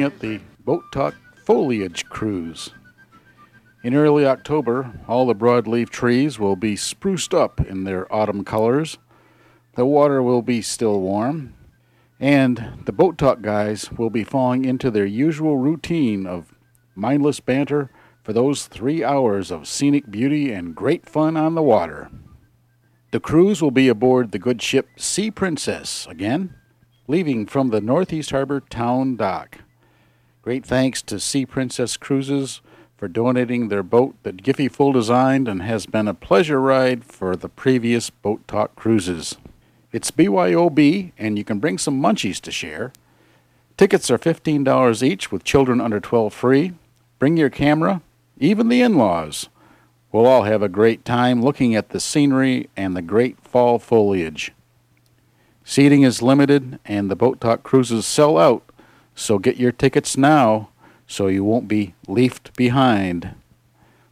at the Boat Talk Foliage Cruise. In early October, all the broadleaf trees will be spruced up in their autumn colors. The water will be still warm, and the Boat Talk guys will be falling into their usual routine of mindless banter for those three hours of scenic beauty and great fun on the water. The cruise will be aboard the good ship Sea Princess again, leaving from the Northeast Harbor Town Dock. Great thanks to Sea Princess Cruises for donating their boat that Giffy Full designed and has been a pleasure ride for the previous Boat Talk cruises. It's BYOB, and you can bring some munchies to share. Tickets are $15 each with children under 12 free. Bring your camera, even the in laws. We'll all have a great time looking at the scenery and the great fall foliage. Seating is limited and the Boat Talk cruises sell out, so get your tickets now so you won't be left behind.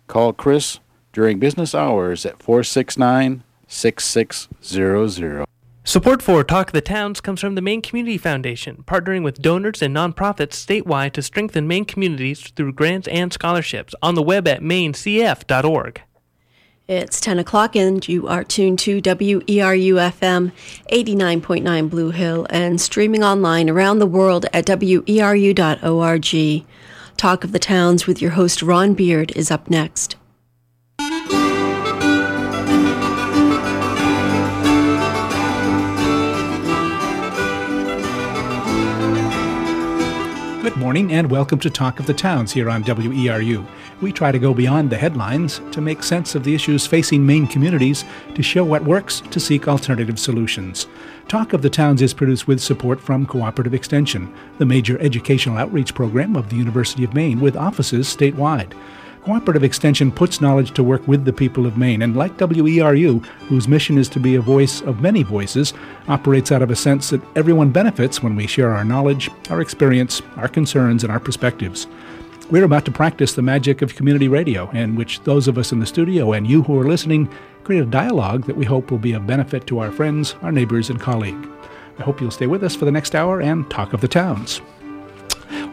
Call Chris during business hours at 469 6600. Support for Talk of the Towns comes from the Maine Community Foundation, partnering with donors and nonprofits statewide to strengthen Maine communities through grants and scholarships on the web at mainecf.org. It's 10 o'clock and you are tuned to WERU FM 89.9 Blue Hill and streaming online around the world at weru.org. Talk of the Towns with your host Ron Beard is up next. Good morning and welcome to Talk of the Towns here on WERU. We try to go beyond the headlines to make sense of the issues facing Maine communities, to show what works, to seek alternative solutions. Talk of the Towns is produced with support from Cooperative Extension, the major educational outreach program of the University of Maine with offices statewide. Cooperative Extension puts knowledge to work with the people of Maine, and like WERU, whose mission is to be a voice of many voices, operates out of a sense that everyone benefits when we share our knowledge, our experience, our concerns, and our perspectives. We're about to practice the magic of community radio, in which those of us in the studio and you who are listening create a dialogue that we hope will be of benefit to our friends, our neighbors, and colleagues. I hope you'll stay with us for the next hour and talk of the towns.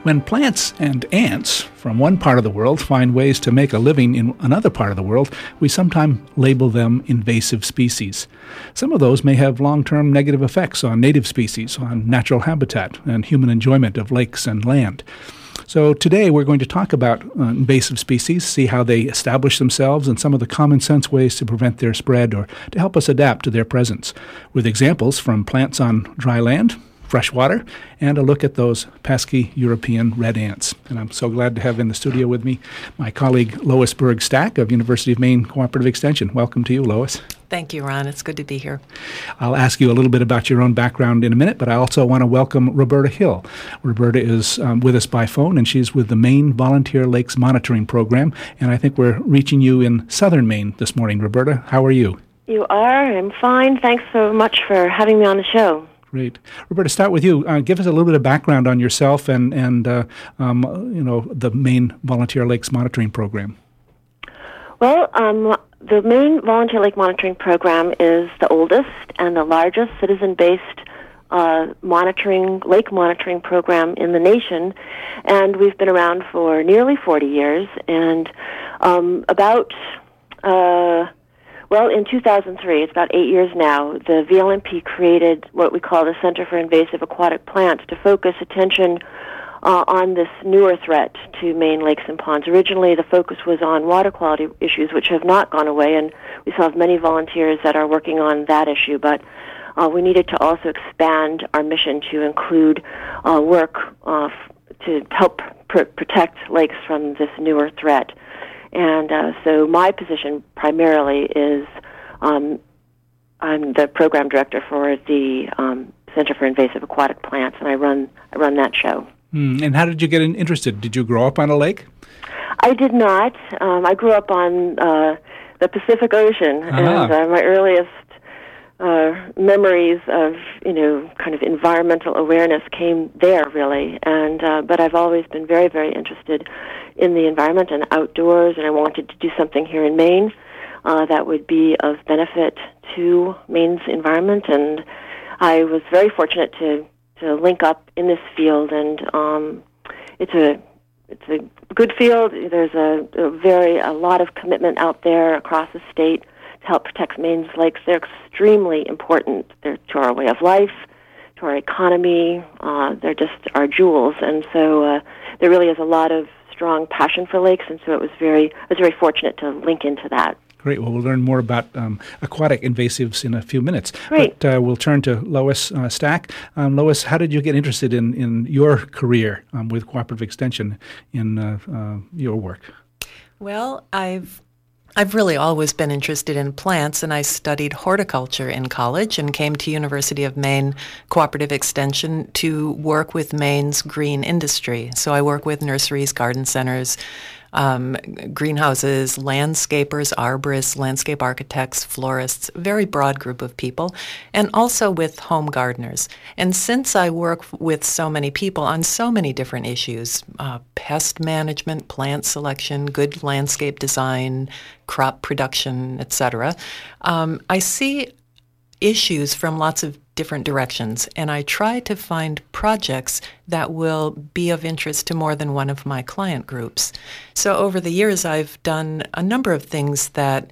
When plants and ants from one part of the world find ways to make a living in another part of the world, we sometimes label them invasive species. Some of those may have long term negative effects on native species, on natural habitat, and human enjoyment of lakes and land. So, today we're going to talk about uh, invasive species, see how they establish themselves, and some of the common sense ways to prevent their spread or to help us adapt to their presence, with examples from plants on dry land freshwater, and a look at those pesky European red ants. And I'm so glad to have in the studio with me my colleague Lois Berg Stack of University of Maine Cooperative Extension. Welcome to you, Lois. Thank you, Ron. It's good to be here. I'll ask you a little bit about your own background in a minute, but I also want to welcome Roberta Hill. Roberta is um, with us by phone, and she's with the Maine Volunteer Lakes Monitoring Program. And I think we're reaching you in southern Maine this morning. Roberta, how are you? You are. I'm fine. Thanks so much for having me on the show. Great, Roberta. Start with you. Uh, give us a little bit of background on yourself and and uh, um, you know the Maine Volunteer Lakes Monitoring Program. Well, um, the Maine Volunteer Lake Monitoring Program is the oldest and the largest citizen-based uh, monitoring lake monitoring program in the nation, and we've been around for nearly 40 years. And um, about uh, well, in 2003, it's about eight years now, the VLMP created what we call the Center for Invasive Aquatic Plants to focus attention uh, on this newer threat to Maine lakes and ponds. Originally, the focus was on water quality issues, which have not gone away, and we still have many volunteers that are working on that issue. But uh, we needed to also expand our mission to include uh, work uh, to help pr- protect lakes from this newer threat. And uh, so my position primarily is um, I'm the program director for the um, Center for Invasive Aquatic Plants, and I run I run that show. Mm, and how did you get interested? Did you grow up on a lake? I did not. Um, I grew up on uh, the Pacific Ocean, Uh-huh. and uh, my earliest uh, memories of you know kind of environmental awareness came there really. And uh, but I've always been very very interested in the environment and outdoors, and I wanted to do something here in Maine uh, that would be of benefit to Maine's environment. And I was very fortunate to to link up in this field and um, it's a it's a good field. There's a, a very a lot of commitment out there across the state to help protect Maine's lakes. They're extremely important. They're to our way of life, to our economy. Uh, they're just our jewels, and so uh, there really is a lot of strong passion for lakes. And so it was very I was very fortunate to link into that. Great. Well, we'll learn more about um, aquatic invasives in a few minutes. Great. But uh, we'll turn to Lois uh, Stack. Um, Lois, how did you get interested in, in your career um, with cooperative extension in uh, uh your work? Well, I've I've really always been interested in plants, and I studied horticulture in college and came to University of Maine Cooperative Extension to work with Maine's green industry. So I work with nurseries, garden centers, um, greenhouses, landscapers, arborists, landscape architects, florists, very broad group of people, and also with home gardeners. And since I work with so many people on so many different issues uh, pest management, plant selection, good landscape design, crop production, etc., um, I see issues from lots of different directions, and I try to find projects that will be of interest to more than one of my client groups. So over the years, I've done a number of things that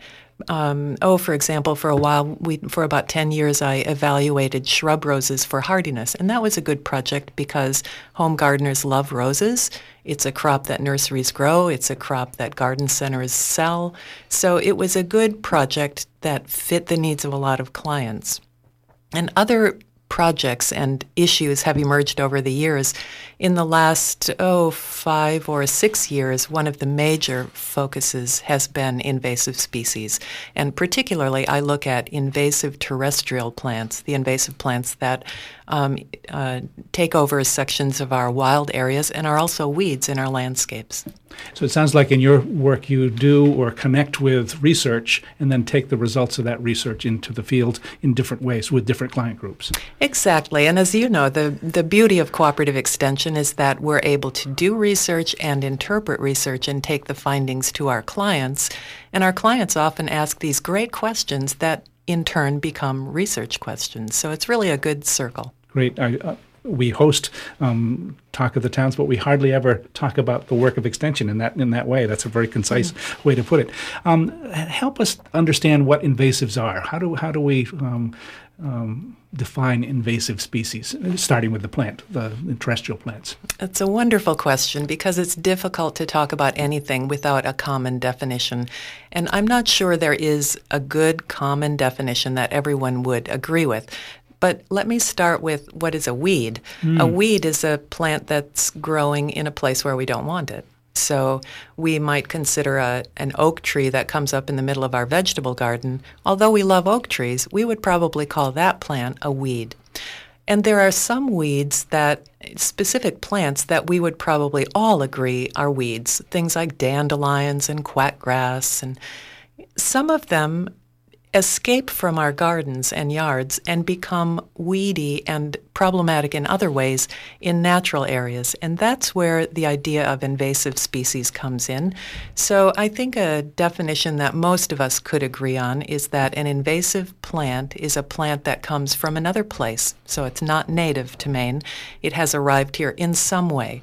um, oh, for example, for a while, we, for about 10 years, I evaluated shrub roses for hardiness. And that was a good project because home gardeners love roses. It's a crop that nurseries grow, it's a crop that garden centers sell. So it was a good project that fit the needs of a lot of clients. And other projects and issues have emerged over the years. In the last, oh, five or six years, one of the major focuses has been invasive species. And particularly, I look at invasive terrestrial plants, the invasive plants that um, uh, take over sections of our wild areas and are also weeds in our landscapes. So it sounds like in your work you do or connect with research and then take the results of that research into the field in different ways with different client groups. Exactly. And as you know, the, the beauty of cooperative extension is that we're able to do research and interpret research and take the findings to our clients. And our clients often ask these great questions that in turn become research questions. So it's really a good circle great. I, uh, we host um, talk of the towns, but we hardly ever talk about the work of extension in that in that way. That's a very concise mm. way to put it. Um, help us understand what invasives are. How do how do we um, um define invasive species, starting with the plant, the, the terrestrial plants? It's a wonderful question because it's difficult to talk about anything without a common definition, and I'm not sure there is a good common definition that everyone would agree with. But let me start with what is a weed. Mm. A weed is a plant that's growing in a place where we don't want it. So we might consider a, an oak tree that comes up in the middle of our vegetable garden. Although we love oak trees, we would probably call that plant a weed. And there are some weeds that, specific plants that we would probably all agree are weeds, things like dandelions and quackgrass. And some of them escape from our gardens and yards and become weedy and problematic in other ways in natural areas. And that's where the idea of invasive species comes in. So I think a definition that most of us could agree on is that an invasive plant is a plant that comes from another place. So it's not native to Maine. It has arrived here in some way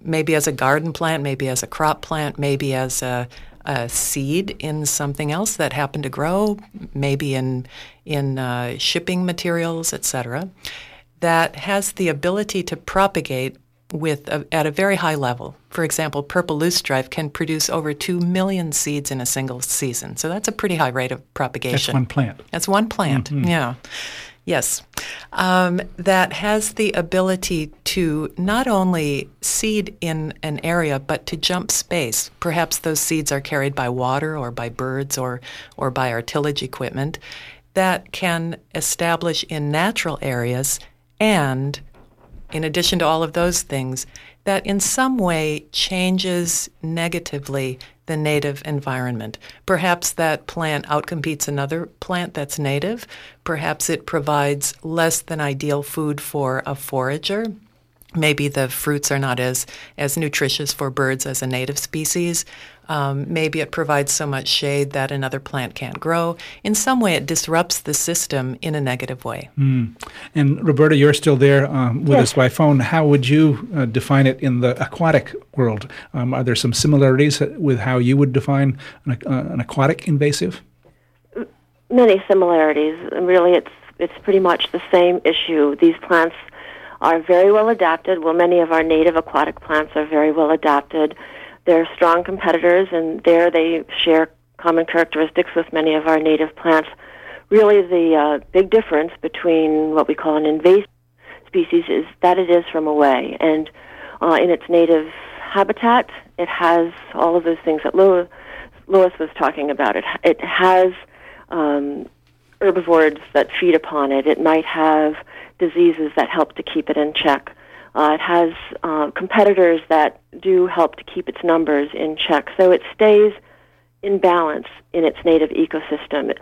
maybe as a garden plant, maybe as a crop plant, maybe as a, a seed in something else that happened to grow, maybe in in uh, shipping materials, etc., that has the ability to propagate with a, at a very high level. For example, purple loosestrife can produce over 2 million seeds in a single season. So that's a pretty high rate of propagation. That's one plant. That's one plant, mm-hmm. yeah. Yes, um, that has the ability to not only seed in an area, but to jump space. Perhaps those seeds are carried by water or by birds or, or by our tillage equipment that can establish in natural areas and, in addition to all of those things, that in some way changes negatively the native environment. Perhaps that plant outcompetes another plant that's native. Perhaps it provides less than ideal food for a forager. maybe the fruits are not as, as nutritious for birds as a native species. Um, maybe it provides so much shade that another plant can't grow. In some way, it disrupts the system in a negative way. Mm. And Roberta, you're still there um, with yes. us by phone. How would you uh, define it in the aquatic world? Um, are there some similarities with how you would define an, uh, an aquatic invasive? Many similarities. Really, it's it's pretty much the same issue. These plants are very well adapted. Well, many of our native aquatic plants are very well adapted they're strong competitors, and there they share common characteristics with many of our native plants. Really, the uh, big difference between what we call an invasive species is that it is from away, and uh, in its native habitat, it has all of those things that Lois, was talking about. It it has um, herbivores that feed upon it. It might have diseases that help to keep it in check. Uh, it has uh, competitors that do help to keep its numbers in check, so it stays in balance in its native ecosystem.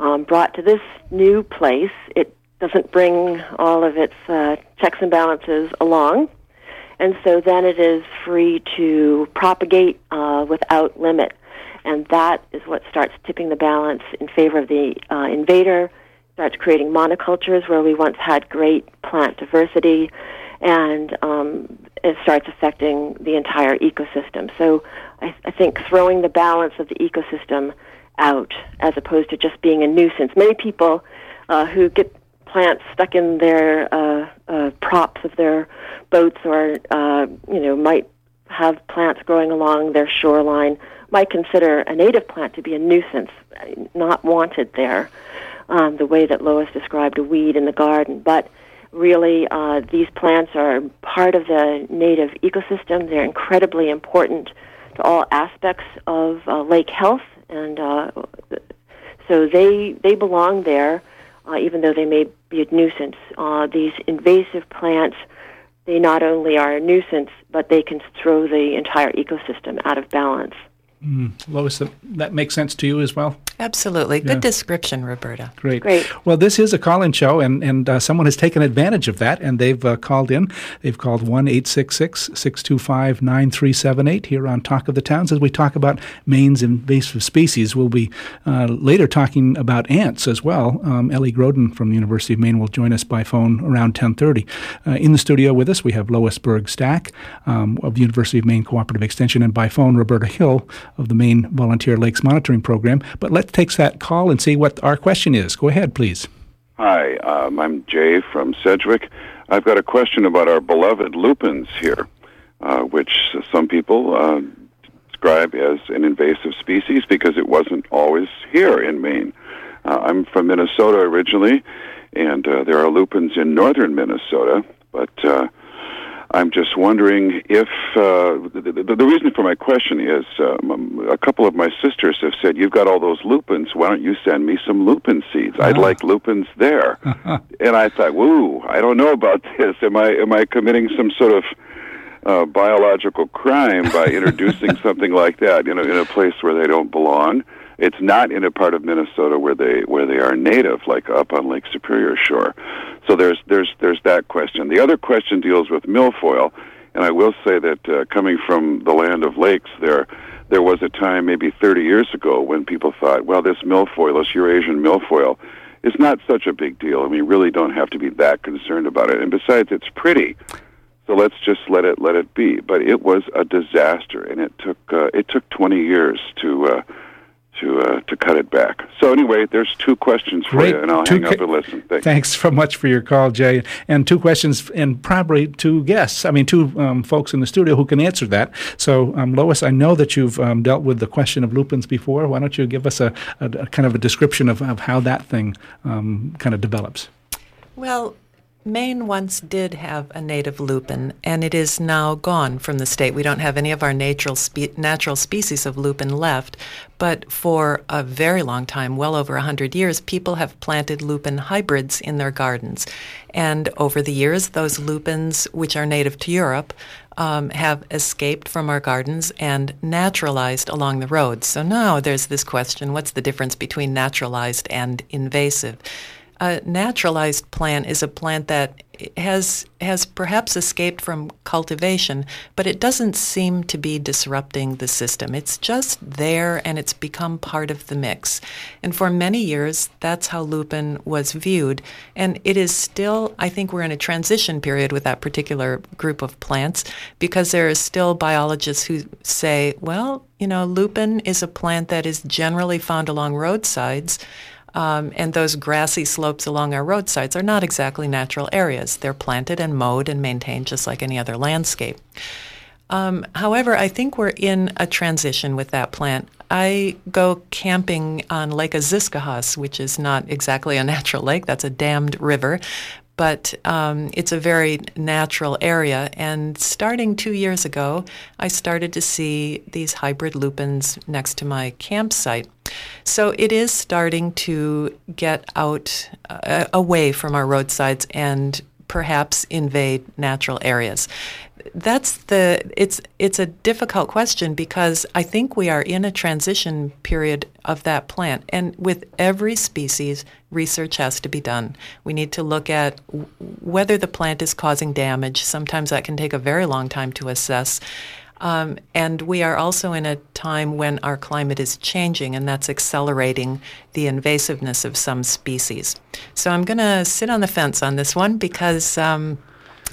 Um, brought to this new place, it doesn't bring all of its uh, checks and balances along, and so then it is free to propagate uh, without limit, and that is what starts tipping the balance in favor of the uh, invader. Starts creating monocultures where we once had great plant diversity and um, it starts affecting the entire ecosystem. So I, I think throwing the balance of the ecosystem out as opposed to just being a nuisance. Many people uh, who get plants stuck in their uh, uh, props of their boats or, uh, you know, might have plants growing along their shoreline might consider a native plant to be a nuisance, not wanted there, um, the way that Lois described a weed in the garden. But really, uh, these plants are part of the native ecosystem. They're incredibly important to all aspects of uh, lake health, and uh, so they they belong there, uh, even though they may be a nuisance. Uh, these invasive plants, they not only are a nuisance, but they can throw the entire ecosystem out of balance. Mm. Lois, that, that makes sense to you as well? Absolutely. Good yeah. description, Roberta. Great. Great. Well, this is a call in show, and, and uh, someone has taken advantage of that, and they've uh, called in. They've called 1 625 9378 here on Talk of the Towns as we talk about Maine's invasive species. We'll be uh, later talking about ants as well. Um, Ellie Groden from the University of Maine will join us by phone around 1030. Uh, in the studio with us, we have Lois Berg Stack um, of the University of Maine Cooperative Extension, and by phone, Roberta Hill of the Maine Volunteer Lakes Monitoring Program. But let's take that call and see what our question is. Go ahead, please. Hi, um, I'm Jay from Sedgwick. I've got a question about our beloved lupins here, uh, which some people uh, describe as an invasive species because it wasn't always here in Maine. Uh, I'm from Minnesota originally, and uh, there are lupins in northern Minnesota, but uh, I'm just wondering if uh, the, the, the, reason for my question is um, a couple of my sisters have said, You've got all those lupins. Why don't you send me some lupin seeds? I'd like lupins there. and I thought, Woo, I don't know about this. Am I, am I committing some sort of uh, biological crime by introducing something like that you know, in a place where they don't belong? It's not in a part of Minnesota where they where they are native, like up on Lake Superior shore. So there's there's there's that question. The other question deals with milfoil, and I will say that uh, coming from the land of lakes, there there was a time maybe 30 years ago when people thought, well, this milfoil, this Eurasian milfoil, is not such a big deal, and we really don't have to be that concerned about it. And besides, it's pretty. So let's just let it let it be. But it was a disaster, and it took uh, it took 20 years to uh, to uh, to cut it back. So anyway, there's two questions for Great. you, and I'll two hang up and listen. Thanks. Thanks so much for your call, Jay. And two questions, and probably two guests. I mean, two um, folks in the studio who can answer that. So, um, Lois, I know that you've um, dealt with the question of lupins before. Why don't you give us a, a, a kind of a description of, of how that thing um, kind of develops? Well, Maine once did have a native lupin, and it is now gone from the state. We don't have any of our natural spe- natural species of lupin left, but for a very long time, well over a hundred years, people have planted lupin hybrids in their gardens, and over the years, those lupins, which are native to Europe, um, have escaped from our gardens and naturalized along the roads. So now there's this question: What's the difference between naturalized and invasive? A naturalized plant is a plant that has has perhaps escaped from cultivation, but it doesn't seem to be disrupting the system. It's just there and it's become part of the mix. And for many years, that's how lupin was viewed. And it is still, I think we're in a transition period with that particular group of plants because there are still biologists who say, well, you know, lupin is a plant that is generally found along roadsides um, and those grassy slopes along our roadsides are not exactly natural areas. They're planted and mowed and maintained just like any other landscape. Um, however, I think we're in a transition with that plant. I go camping on Lake Aziscohos, which is not exactly a natural lake, that's a dammed river, but um, it's a very natural area. And starting two years ago, I started to see these hybrid lupins next to my campsite. So it is starting to get out uh, away from our roadsides and perhaps invade natural areas that's the it's it's a difficult question because I think we are in a transition period of that plant and with every species research has to be done. We need to look at w- whether the plant is causing damage. Sometimes that can take a very long time to assess. Um, and we are also in a time when our climate is changing, and that's accelerating the invasiveness of some species. So I'm going to sit on the fence on this one because um,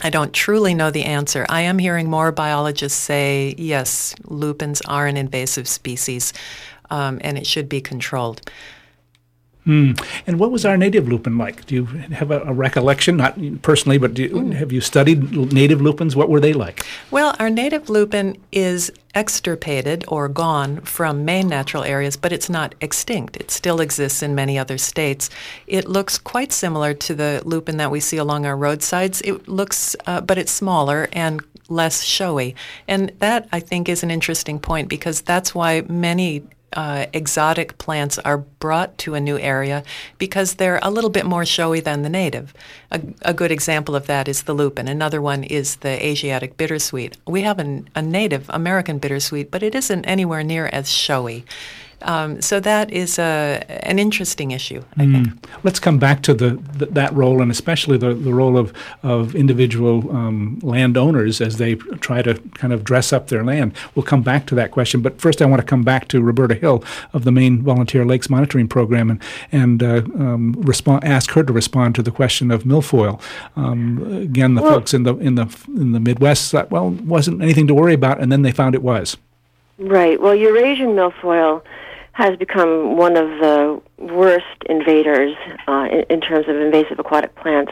I don't truly know the answer. I am hearing more biologists say, yes, lupins are an invasive species um, and it should be controlled. Hmm. And what was our native lupin like? Do you have a, a recollection, not personally, but you, mm. have you studied native lupins? What were they like? Well, our native lupin is extirpated or gone from Maine natural areas, but it's not extinct. It still exists in many other states. It looks quite similar to the lupin that we see along our roadsides. It looks, uh, but it's smaller and less showy. And that, I think, is an interesting point because that's why many uh, exotic plants are brought to a new area because they're a little bit more showy than the native. A, a good example of that is the lupin. Another one is the Asiatic bittersweet. We have an, a native American bittersweet, but it isn't anywhere near as showy. Um, so that is a, an interesting issue, I mm. think. Let's come back to the, the, that role, and especially the, the role of, of individual um, landowners as they try to kind of dress up their land. We'll come back to that question, but first I want to come back to Roberta Hill of the Maine Volunteer Lakes Monitoring Program and, and uh, um, respond, ask her to respond to the question of milfoil. Um, again, the well, folks in the, in, the, in the Midwest thought, well, wasn't anything to worry about, and then they found it was. Right. Well, Eurasian milfoil has become one of the worst invaders uh, in, in, terms of invasive aquatic plants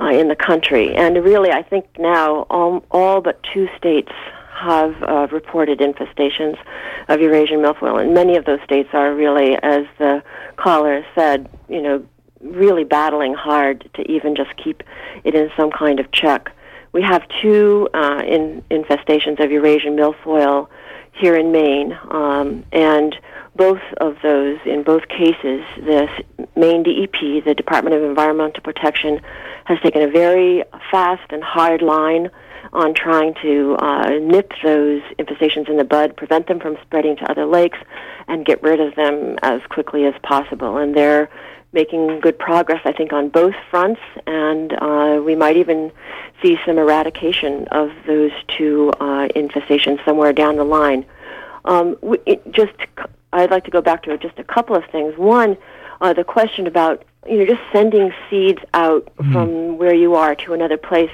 uh, in the country. And really, I think now all, all but two states have uh, reported infestations of Eurasian milfoil, and many of those states are really, as the caller said, you know, really battling hard to even just keep it in some kind of check. We have two uh, in, infestations of Eurasian milfoil here in Maine, um, and both of those, in both cases, the Maine DEP, the Department of Environmental Protection, has taken a very fast and hard line on trying to uh, nip those infestations in the bud, prevent them from spreading to other lakes, and get rid of them as quickly as possible. And they're making good progress, I think, on both fronts, and uh, we might even see some eradication of those two uh, infestations somewhere down the line. Um, we, it, just I'd like to go back to just a couple of things. One, uh, the question about you know just sending seeds out mm-hmm. from where you are to another place.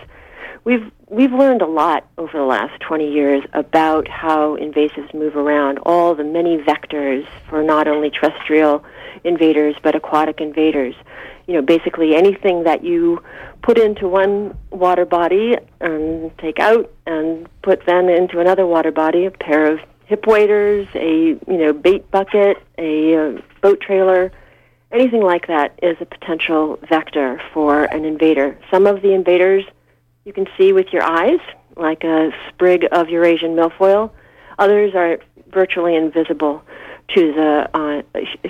We've we've learned a lot over the last 20 years about how invasives move around, all the many vectors for not only terrestrial invaders but aquatic invaders. You know, basically anything that you put into one water body and take out and put then into another water body, a pair of hip waders, a you know bait bucket, a uh, boat trailer, anything like that is a potential vector for an invader. Some of the invaders you can see with your eyes, like a sprig of Eurasian milfoil. Others are virtually invisible to the uh,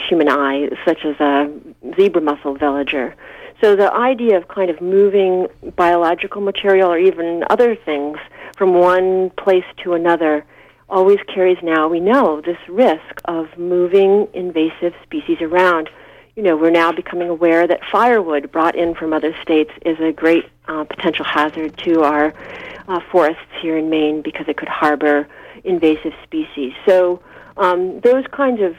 human eye, such as a zebra mussel veliger. So the idea of kind of moving biological material or even other things from one place to another always carries now, we know, this risk of moving invasive species around. you know, we're now becoming aware that firewood brought in from other states is a great uh, potential hazard to our uh, forests here in Maine because it could harbor invasive species. So um, those kinds of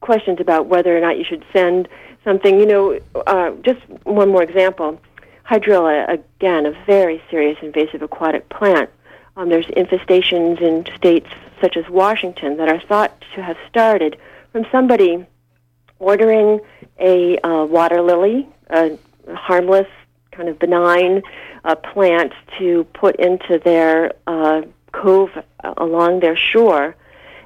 questions about whether or not you should send something, you know, uh, just one more example. Hydrilla, again, a very serious invasive aquatic plant. Um, there's infestations in states such as Washington that are thought to have started from somebody ordering a uh, water lily, a harmless, kind of benign uh, plant to put into their uh, cove along their shore.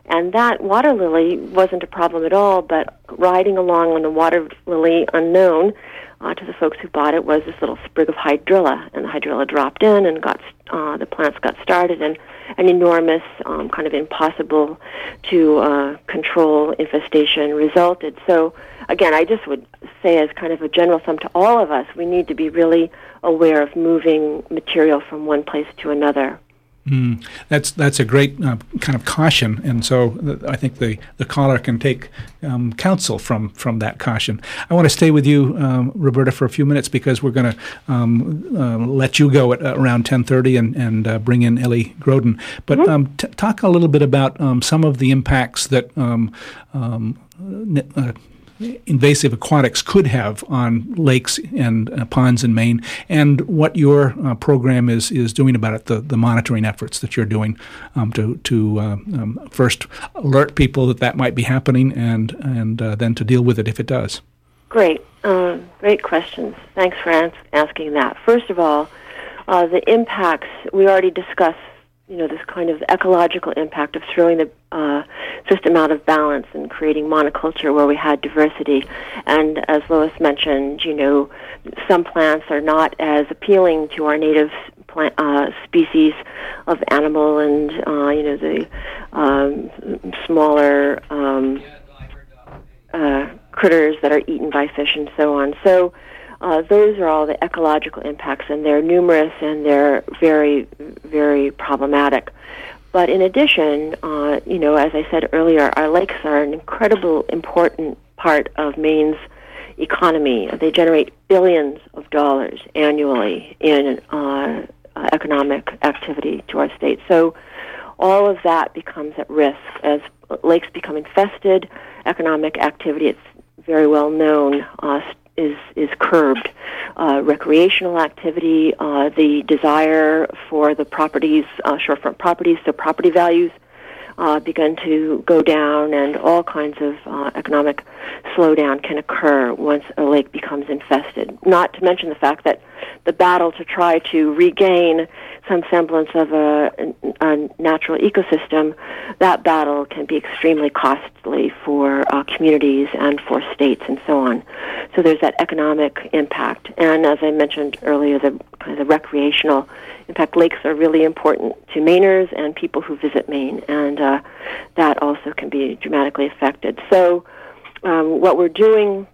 And that water lily wasn't a problem at all, but riding along on the water lily unknown uh, to the folks who bought it was this little sprig of hydrilla, and the hydrilla dropped in and got uh, the plants got started, and an enormous, um, kind of impossible to uh, control infestation resulted. So, again, I just would say, as kind of a general sum to all of us, we need to be really aware of moving material from one place to another. Mm, that's that's a great uh, kind of caution, and so th- I think the, the caller can take um, counsel from from that caution. I want to stay with you, um, Roberta, for a few minutes because we're going to um, uh, let you go at uh, around ten thirty and and uh, bring in Ellie Groden. But mm-hmm. Um, t- talk a little bit about um, some of the impacts that um, uh, invasive aquatics could have on lakes and uh, ponds in Maine, and what your uh, program is is doing about it. The, the monitoring efforts that you're doing um, to to uh, um, first alert people that that might be happening, and and uh, then to deal with it if it does. Great, uh, great questions. Thanks for ans- asking that. First of all, uh, the impacts we already discussed you know this kind of ecological impact of throwing the uh, system out of balance and creating monoculture where we had diversity. And as Lois mentioned, you know, some plants are not as appealing to our native plant uh, species of animal, and uh, you know the um, smaller um, uh, critters that are eaten by fish and so on. So uh, those are all the ecological impacts, and they're numerous and they're very, very problematic. But in addition, uh, you know, as I said earlier, our lakes are an incredible, important part of Maine's economy. They generate billions of dollars annually in uh, economic activity to our state. So all of that becomes at risk as lakes become infested. Economic activity, it's very well known, uh, is is curbed. Uh, recreational activity, uh, the desire for the properties, uh, shorefront properties, so property values uh, begin to go down, and all kinds of uh, economic slowdown can occur once a lake becomes infested. Not to mention the fact that the battle to try to regain some semblance of a, a natural ecosystem, that battle can be extremely costly for uh, communities and for states and so on. So there's that economic impact, and as I mentioned earlier, the kind of the recreational impact. Lakes are really important to Mainers and people who visit Maine, and uh, that also can be dramatically affected. So um, what we're doing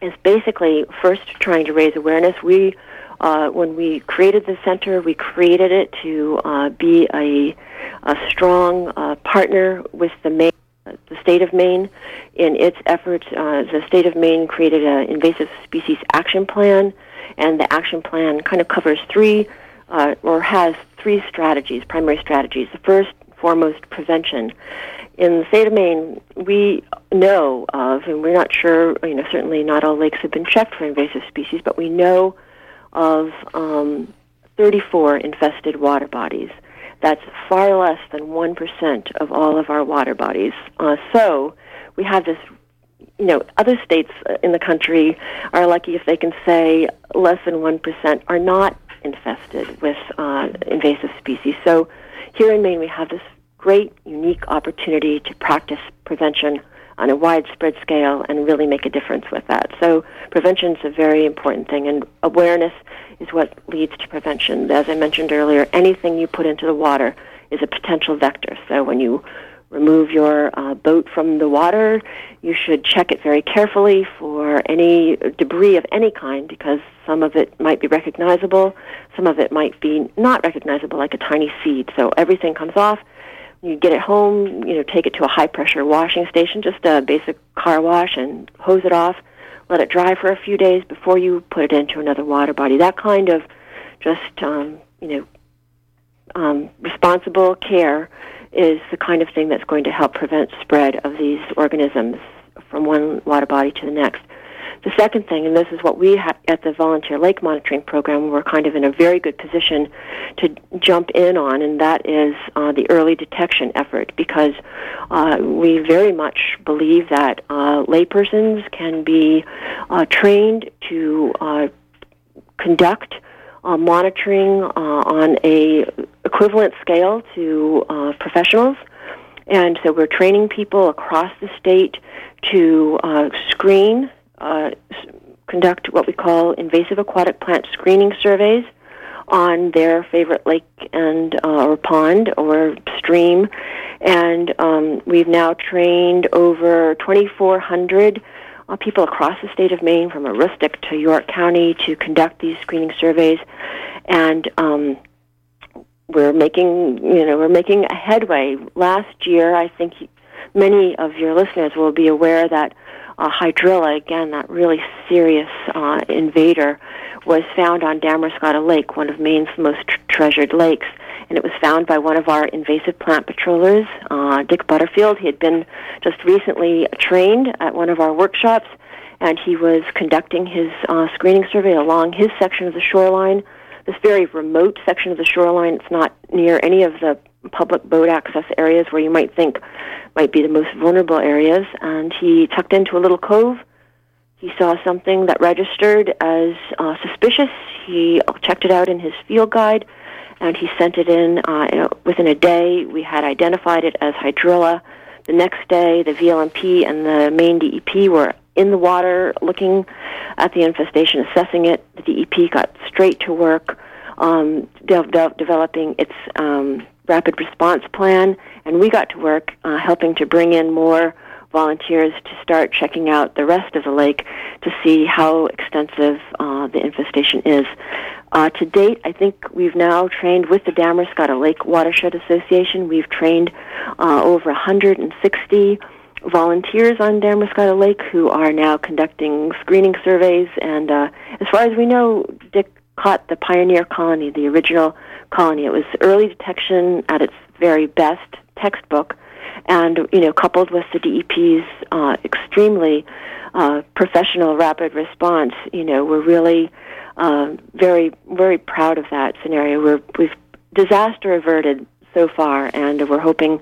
is basically first trying to raise awareness. We uh, when we created the center, we created it to uh, be a, a strong uh, partner with the Maine, the state of Maine in its efforts. Uh, the state of Maine created an invasive species action plan, and the action plan kind of covers three uh, or has three strategies, primary strategies. The first, foremost, prevention. In the state of Maine, we know of, and we're not sure, you know, certainly not all lakes have been checked for invasive species, but we know of um, 34 infested water bodies. That's far less than 1% of all of our water bodies. Uh, so we have this, you know, other states in the country are lucky if they can say less than 1% are not infested with uh, invasive species. So here in Maine, we have this great, unique opportunity to practice prevention on a widespread scale and really make a difference with that. So prevention is a very important thing, and awareness is what leads to prevention. As I mentioned earlier, anything you put into the water is a potential vector. So when you remove your uh, boat from the water, you should check it very carefully for any debris of any kind because some of it might be recognizable, some of it might be not recognizable, like a tiny seed. So everything comes off you get it home, you know, take it to a high pressure washing station, just a basic car wash, and hose it off. let it dry for a few days before you put it into another water body. That kind of just um, you know um, responsible care is the kind of thing that's going to help prevent spread of these organisms from one water body to the next. The second thing, and this is what we ha- at the Volunteer Lake Monitoring Program, we're kind of in a very good position to jump in on, and that is uh, the early detection effort, because uh, we very much believe that uh, laypersons can be uh, trained to uh, conduct uh, monitoring on a equivalent scale to professionals. And so we're training people across the state to screen uh, conduct what we call invasive aquatic plant screening surveys on their favorite lake and uh, or pond or stream, and um, we've now trained over 2,400 uh, people across the state of Maine, from Aroostook to York County, to conduct these screening surveys, and um, we're making you know we're making a headway. Last year, I think many of your listeners will be aware that uh, hydrilla, again, that really serious uh, invader, was found on Damariscotta Lake, one of Maine's most tr- treasured lakes. And it was found by one of our invasive plant patrollers, uh, Dick Butterfield. He had been just recently trained at one of our workshops, and he was conducting his uh, screening survey along his section of the shoreline. This very remote section of the shoreline. It's not near any of the public boat access areas where you might think might be the most vulnerable areas. And he tucked into a little cove. He saw something that registered as uh, suspicious. He checked it out in his field guide, and he sent it in. Uh, within a day, we had identified it as hydrilla. The next day, the VLMP and the Maine DEP were in the water looking at the infestation, assessing it. The DEP got straight to work um, de- de- developing its um, rapid response plan, and we got to work uh, helping to bring in more volunteers to start checking out the rest of the lake to see how extensive uh, the infestation is. Uh, to date, I think we've now trained with the Damariscotta Lake Watershed Association. We've trained uh, over 160 volunteers on Damariscotta Lake who are now conducting screening surveys. And uh, as far as we know, Dick caught the pioneer colony, the original colony. It was early detection at its very best textbook, and you know, coupled with the DEP's uh, extremely uh, professional rapid response, you know, we're really uh, very very proud of that scenario. We're we've disaster averted so far, and we're hoping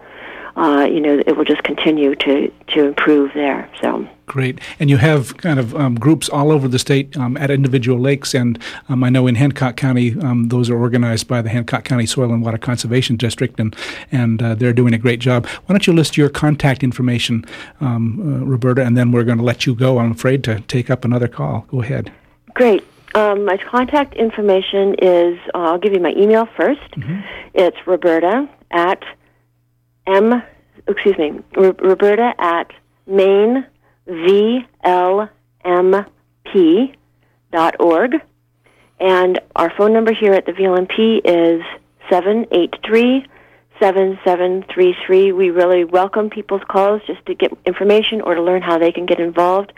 uh, you know, it will just continue to, to improve there. So great, and you have kind of um, groups all over the state um, at individual lakes, and um, I know in Hancock County, um, those are organized by the Hancock County Soil and Water Conservation District, and and uh, they're doing a great job. Why don't you list your contact information, um, uh, Roberta, and then we're going to let you go. I'm afraid to take up another call. Go ahead. Great. Um, my contact information is, uh, I'll give you my email 1st mm-hmm. It's Roberta at M, excuse me, Roberta at Maine VLMP dot org. And our phone number here at the VLMP is 783 7733. We really welcome people's calls just to get information or to learn how they can get involved.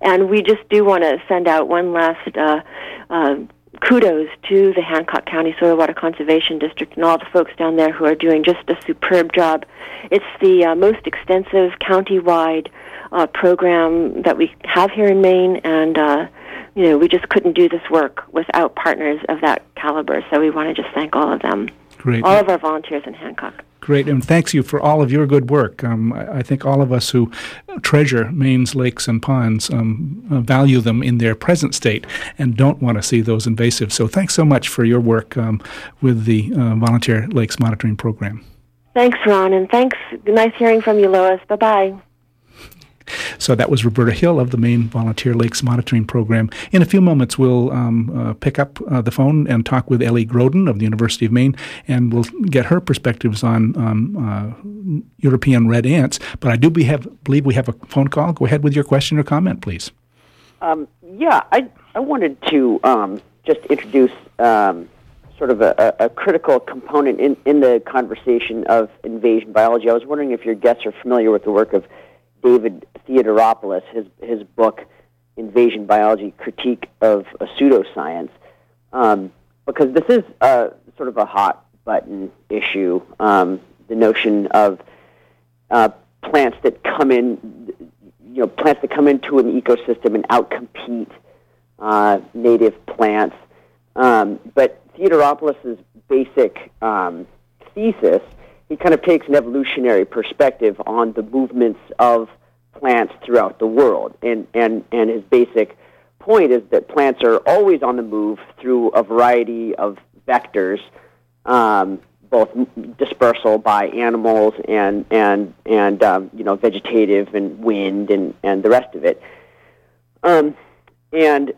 And we just do want to send out one last uh, uh, kudos to the Hancock County Soil Water Conservation District and all the folks down there who are doing just a superb job. It's the uh, most extensive county-wide uh, program that we have here in Maine, and uh, you know we just couldn't do this work without partners of that caliber. So we want to just thank all of them, Great. all of our volunteers in Hancock. Great, and thanks you for all of your good work. Um, I, I, think all of us who treasure Maine's lakes and ponds um, uh, value them in their present state and don't want to see those invasive. So thanks so much for your work um, with the uh, Volunteer Lakes Monitoring Program. Thanks, Ron, and thanks. Nice hearing from you, Lois. Bye bye. So that was Roberta Hill of the Maine Volunteer Lakes Monitoring Program. In a few moments, we'll um, uh, pick up uh, the phone and talk with Ellie Groden of the University of Maine, and we'll get her perspectives on um, uh, European red ants. But I do be have, believe we have a phone call. Go ahead with your question or comment, please. Um, yeah, I, I wanted to um, just introduce um, sort of a, a, critical component in, in the conversation of invasion biology. I was wondering if your guests are familiar with the work of David Theodoropoulos, his his book invasion biology critique of a pseudoscience, um, because this is a, sort of a hot button issue. Um, the notion of uh, plants that come in, you know, plants that come into an ecosystem and outcompete uh, native plants. Um, but Theodoropoulos' basic um, thesis, he kind of takes an evolutionary perspective on the movements of plants throughout the world. And, and, and his basic point is that plants are always on the move through a variety of vectors, um, both dispersal by animals and, and, and um, you know, vegetative and wind and, and the rest of it. Um, and,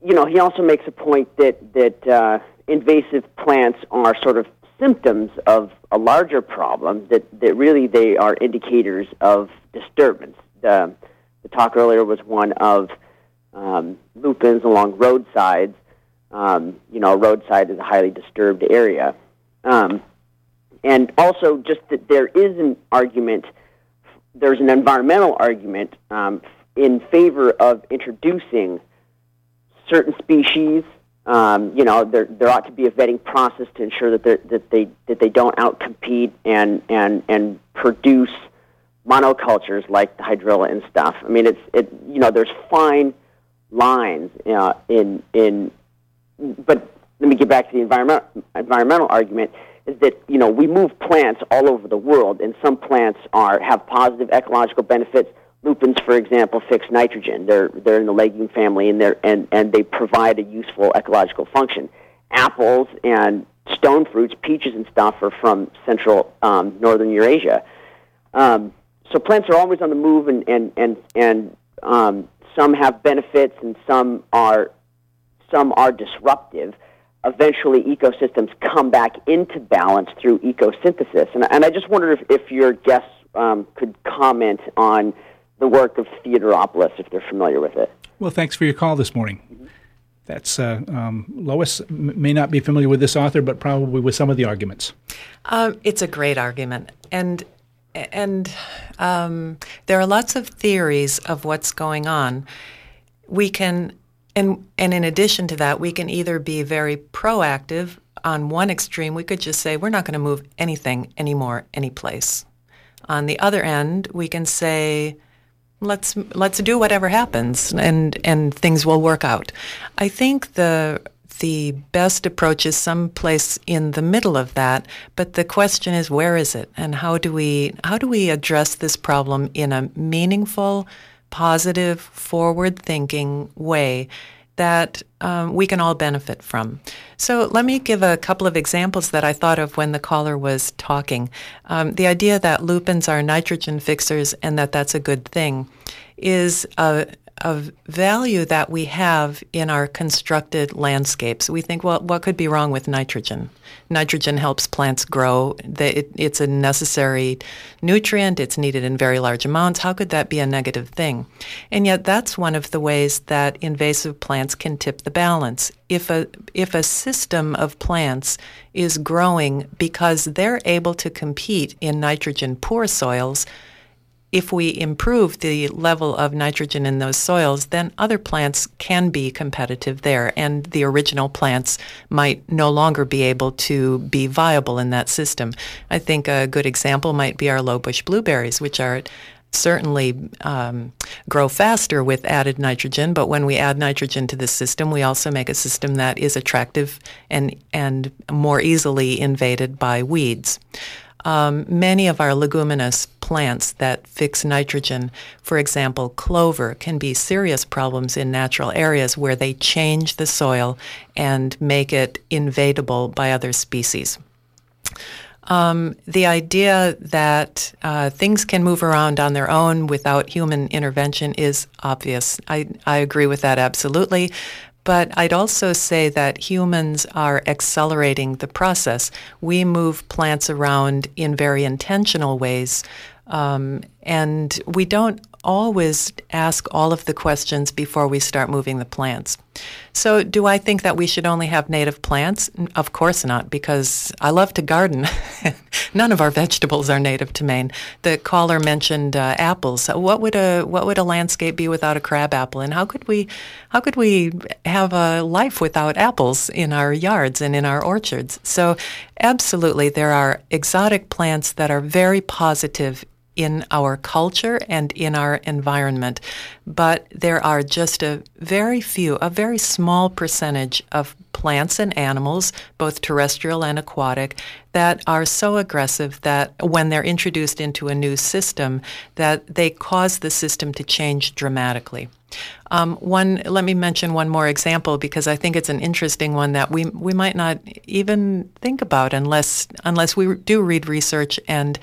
you know, he also makes a point that, that uh, invasive plants are sort of symptoms of a larger problem that, that really they are indicators of disturbance. The, the talk earlier was one of um, lupins along roadsides. Um, you know, a roadside is a highly disturbed area. Um, and also just that there is an argument, there's an environmental argument um, in favor of introducing certain species um, you know, there there ought to be a vetting process to ensure that that they that they don't outcompete and and and produce monocultures like the hydrilla and stuff. I mean, it's it you know there's fine lines uh, in in, but let me get back to the environment environmental argument is that you know we move plants all over the world, and some plants are have positive ecological benefits lupins, for example, fix nitrogen. They're they're in the legume family, and they and and they provide a useful ecological function. Apples and stone fruits, peaches and stuff, are from central um, northern Eurasia. Um, so plants are always on the move, and and and and um, some have benefits, and some are some are disruptive. Eventually, ecosystems come back into balance through ecosynthesis, and, and I just wondered if, if your guests um, could comment on the work of Theodoropoulos, if they're familiar with it. Well, thanks for your call this morning. Mm-hmm. That's uh, um, Lois m- may not be familiar with this author, but probably with some of the arguments. Um, it's a great argument, and and um, there are lots of theories of what's going on. We can, and and in addition to that, we can either be very proactive on one extreme. We could just say we're not going to move anything anymore, any place. On the other end, we can say let's let's do whatever happens and and things will work out. I think the the best approach is someplace in the middle of that, but the question is where is it and how do we how do we address this problem in a meaningful, positive, forward-thinking way that um, we can all benefit from. So let me give a couple of examples that I thought of when the caller was talking. Um, the idea that lupins are nitrogen fixers and that that's a good thing is a, of value that we have in our constructed landscapes. We think, well, what could be wrong with nitrogen? Nitrogen helps plants grow. It's a necessary nutrient. It's needed in very large amounts. How could that be a negative thing? And yet, that's one of the ways that invasive plants can tip the balance. If a if a system of plants is growing because they're able to compete in nitrogen poor soils, if we improve the level of nitrogen in those soils, then other plants can be competitive there, and the original plants might no longer be able to be viable in that system. I think a good example might be our low bush blueberries, which are certainly um, grow faster with added nitrogen, but when we add nitrogen to the system, we also make a system that is attractive and, and more easily invaded by weeds. Um, many of our leguminous plants that fix nitrogen, for example, clover, can be serious problems in natural areas where they change the soil and make it invadable by other species. Um, the idea that uh, things can move around on their own without human intervention is obvious. I, I agree with that absolutely. But I'd also say that humans are accelerating the process. We move plants around in very intentional ways. Um, and we don't always ask all of the questions before we start moving the plants. So, do I think that we should only have native plants? Of course not, because I love to garden. None of our vegetables are native to Maine. The caller mentioned uh, apples. What would a what would a landscape be without a crab apple? And how could we how could we have a life without apples in our yards and in our orchards? So, absolutely, there are exotic plants that are very positive in our culture and in our environment. But there are just a very few, a very small percentage of plants and animals, both terrestrial and aquatic, that are so aggressive that when they're introduced into a new system, that they cause the system to change dramatically. Um, one, let me mention one more example because I think it's an interesting one that we we might not even think about unless unless we do read research and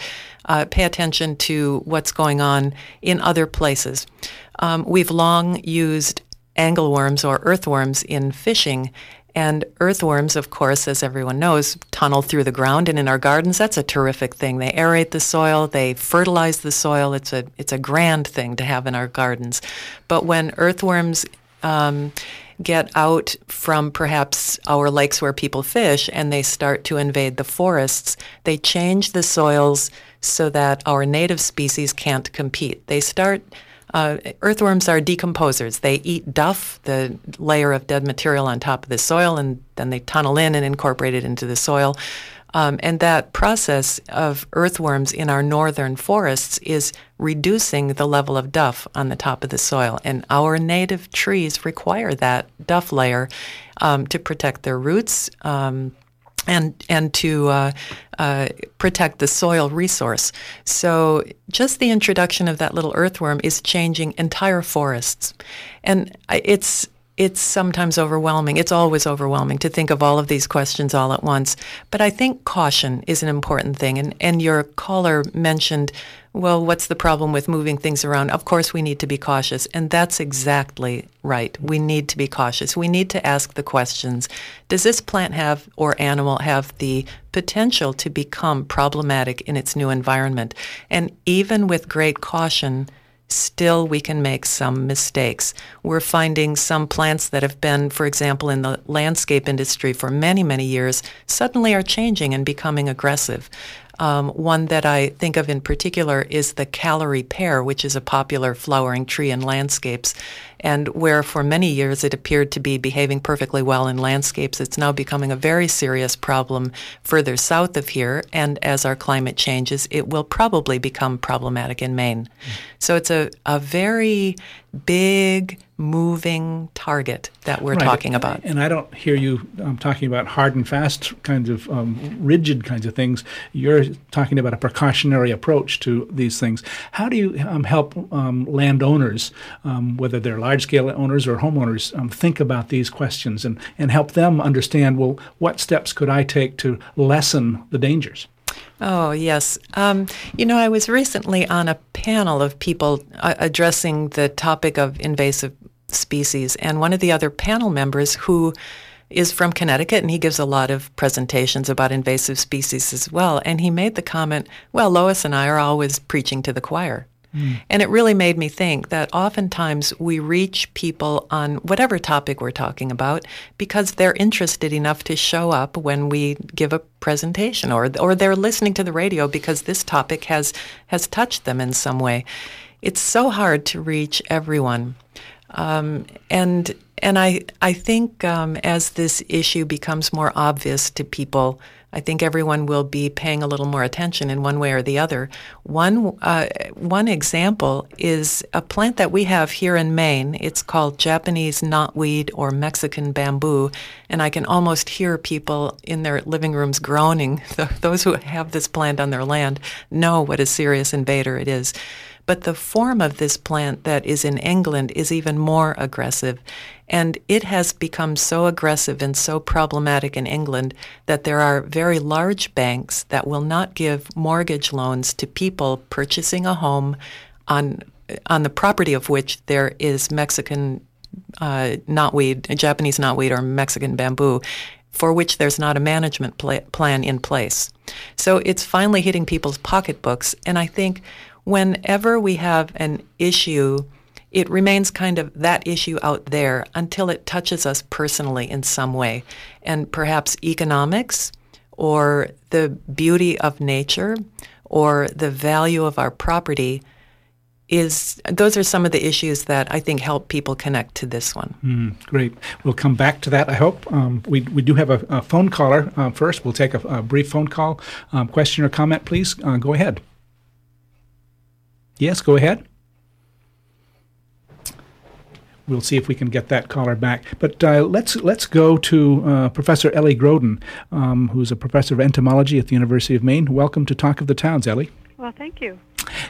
uh, pay attention to what's going on in other places. Um, we've long used angleworms or earthworms in fishing. And earthworms, of course, as everyone knows, tunnel through the ground. And in our gardens, that's a terrific thing. They aerate the soil, they fertilize the soil. It's a, it's a grand thing to have in our gardens. But when earthworms um, get out from perhaps our lakes where people fish and they start to invade the forests, they change the soils so that our native species can't compete. They start uh, earthworms are decomposers. They eat duff, the layer of dead material on top of the soil, and then they tunnel in and incorporate it into the soil. Um, and that process of earthworms in our northern forests is reducing the level of duff on the top of the soil. And our native trees require that duff layer um, to protect their roots. Um, and and to uh, uh, protect the soil resource. So just the introduction of that little earthworm is changing entire forests, and it's it's sometimes overwhelming. It's always overwhelming to think of all of these questions all at once. But I think caution is an important thing. And, and your caller mentioned, well, what's the problem with moving things around? Of course, we need to be cautious. And that's exactly right. We need to be cautious. We need to ask the questions Does this plant have or animal have the potential to become problematic in its new environment? And even with great caution, still we can make some mistakes. We're finding some plants that have been, for example, in the landscape industry for many, many years, suddenly are changing and becoming aggressive. Um, one that I think of in particular is the Callery pear, which is a popular flowering tree in landscapes. And where for many years it appeared to be behaving perfectly well in landscapes, it's now becoming a very serious problem further south of here. And as our climate changes, it will probably become problematic in Maine. Mm. So it's a, a very big, moving target that we're right. talking about. And I don't hear you um, talking about hard and fast kinds of um, rigid kinds of things. You're talking about a precautionary approach to these things. How do you um, help um, landowners, um, whether they're large scale owners or homeowners, um, think about these questions and, and help them understand well, what steps could I take to lessen the dangers? Oh, yes. Um, you know, I was recently on a panel of people uh, addressing the topic of invasive species, and one of the other panel members who is from Connecticut and he gives a lot of presentations about invasive species as well. And he made the comment, well, Lois and I are always preaching to the choir. Mm. And it really made me think that oftentimes we reach people on whatever topic we're talking about because they're interested enough to show up when we give a presentation or or they're listening to the radio because this topic has has touched them in some way. It's so hard to reach everyone. Um, and and I I think um, as this issue becomes more obvious to people, I think everyone will be paying a little more attention in one way or the other. One uh, one example is a plant that we have here in Maine. It's called Japanese knotweed or Mexican bamboo, and I can almost hear people in their living rooms groaning. Those who have this plant on their land know what a serious invader it is. But the form of this plant that is in England is even more aggressive. And it has become so aggressive and so problematic in England that there are very large banks that will not give mortgage loans to people purchasing a home on on the property of which there is Mexican uh, knotweed, Japanese knotweed, or Mexican bamboo, for which there's not a management pl- plan in place. So it's finally hitting people's pocketbooks, and I think whenever we have an issue, it remains kind of that issue out there until it touches us personally in some way. And perhaps economics or the beauty of nature or the value of our property is those are some of the issues that I think help people connect to this one. Mm, great. We'll come back to that. I hope um, we we do have a, a phone caller uh, first. We'll take a, a brief phone call. Um, question or comment, please. Uh, go ahead. Yes, go ahead. We'll see if we can get that caller back. But uh, let's let's go to uh, Professor Ellie Groden, um, who's a professor of entomology at the University of Maine. Welcome to Talk of the Towns, Ellie. Well, thank you.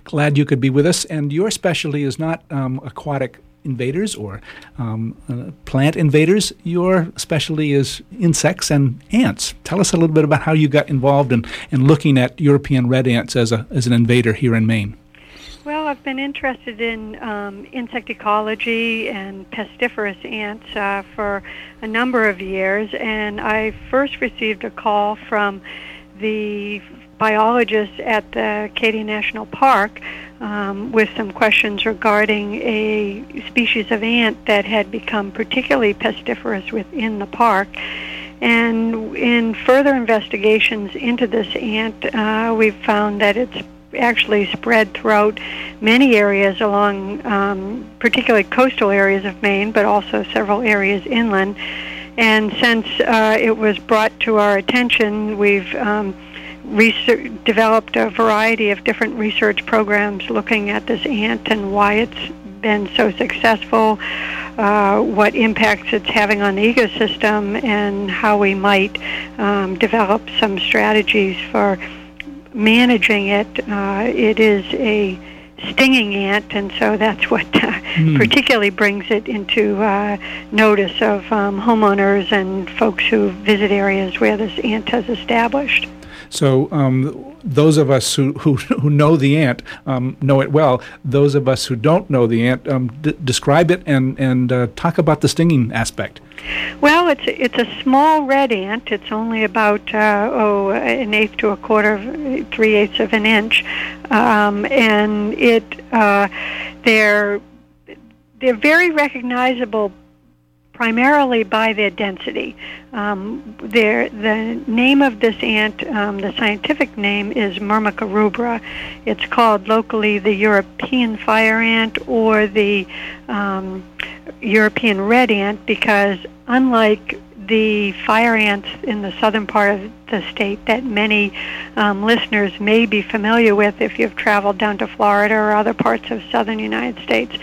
Glad you could be with us. And your specialty is not um, aquatic invaders or um, uh, plant invaders. Your specialty is insects and ants. Tell us a little bit about how you got involved in, in looking at European red ants as, a, as an invader here in Maine. Well, I've been interested in um, insect ecology and pestiferous ants uh, for a number of years, and I first received a call from the biologist at the Acadia National Park um, with some questions regarding a species of ant that had become particularly pestiferous within the park. And in further investigations into this ant, uh, we've found that it's actually spread throughout many areas along, um, particularly coastal areas of Maine, but also several areas inland. And since uh, it was brought to our attention, we've um, research, developed a variety of different research programs looking at this ant and why it's been so successful, uh, what impacts it's having on the ecosystem, and how we might um, develop some strategies for managing it. Uh, it is a stinging ant, and so that's what uh, mm. particularly brings it into uh, notice of um, homeowners and folks who visit areas where this ant has established. So um, those of us who, who, who know the ant um, know it well. Those of us who don't know the ant, um, d- describe it and, and uh, talk about the stinging aspect. Well, it's it's a small red ant. It's only about uh, oh an eighth to a quarter, three eighths of an inch, um, and it uh, they're they're very recognizable primarily by their density. Um, the name of this ant, um, the scientific name is Myrmica rubra. It's called locally the European fire ant or the um, European red ant because unlike the fire ants in the southern part of the state that many um, listeners may be familiar with if you've traveled down to Florida or other parts of southern United States.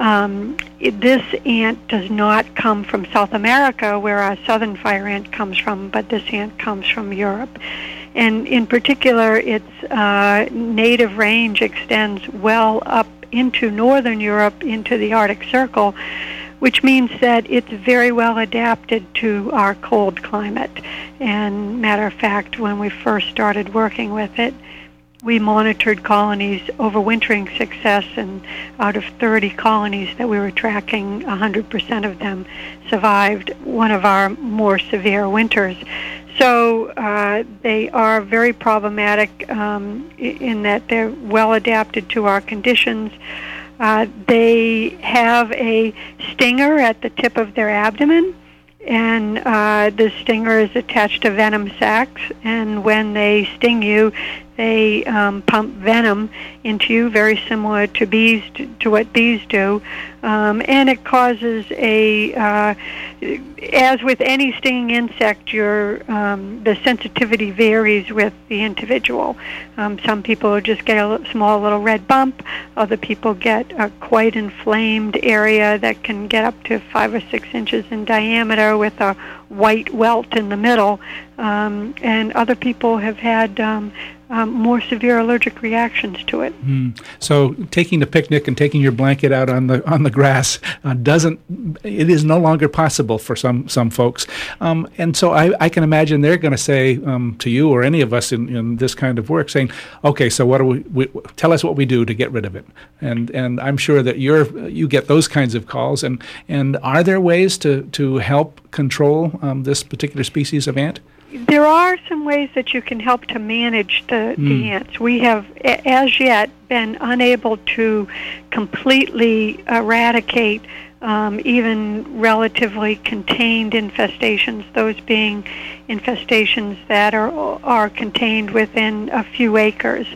Um, this ant does not come from South America, where our southern fire ant comes from, but this ant comes from Europe. And in particular, its uh, native range extends well up into northern Europe, into the Arctic Circle, which means that it's very well adapted to our cold climate. And matter of fact, when we first started working with it, we monitored colonies overwintering success, and out of 30 colonies that we were tracking, 100% of them survived one of our more severe winters. So uh, they are very problematic um, in that they're well adapted to our conditions. Uh, they have a stinger at the tip of their abdomen, and uh, the stinger is attached to venom sacs. And when they sting you, they um, pump venom into you, very similar to bees to, to what bees do, um, and it causes a, uh, as with any stinging insect, your um, the sensitivity varies with the individual. Um, some people just get a small little red bump. Other people get a quite inflamed area that can get up to five or six inches in diameter with a white welt in the middle. Um, and other people have had um, more severe allergic reactions to it. Mm. So taking a picnic and taking your blanket out on the on the grass uh, doesn't it is no longer possible for some some folks, um, and so I, I can imagine they're going to say um, to you or any of us in, in this kind of work, saying, okay, so what do we, we, tell us what we do to get rid of it, and and I'm sure that you're you get those kinds of calls, and and are there ways to to help control um, this particular species of ant? There are some ways that you can help to manage the, mm. the ants. We have, as yet, been unable to completely eradicate um, even relatively contained infestations, those being infestations that are, are contained within a few acres.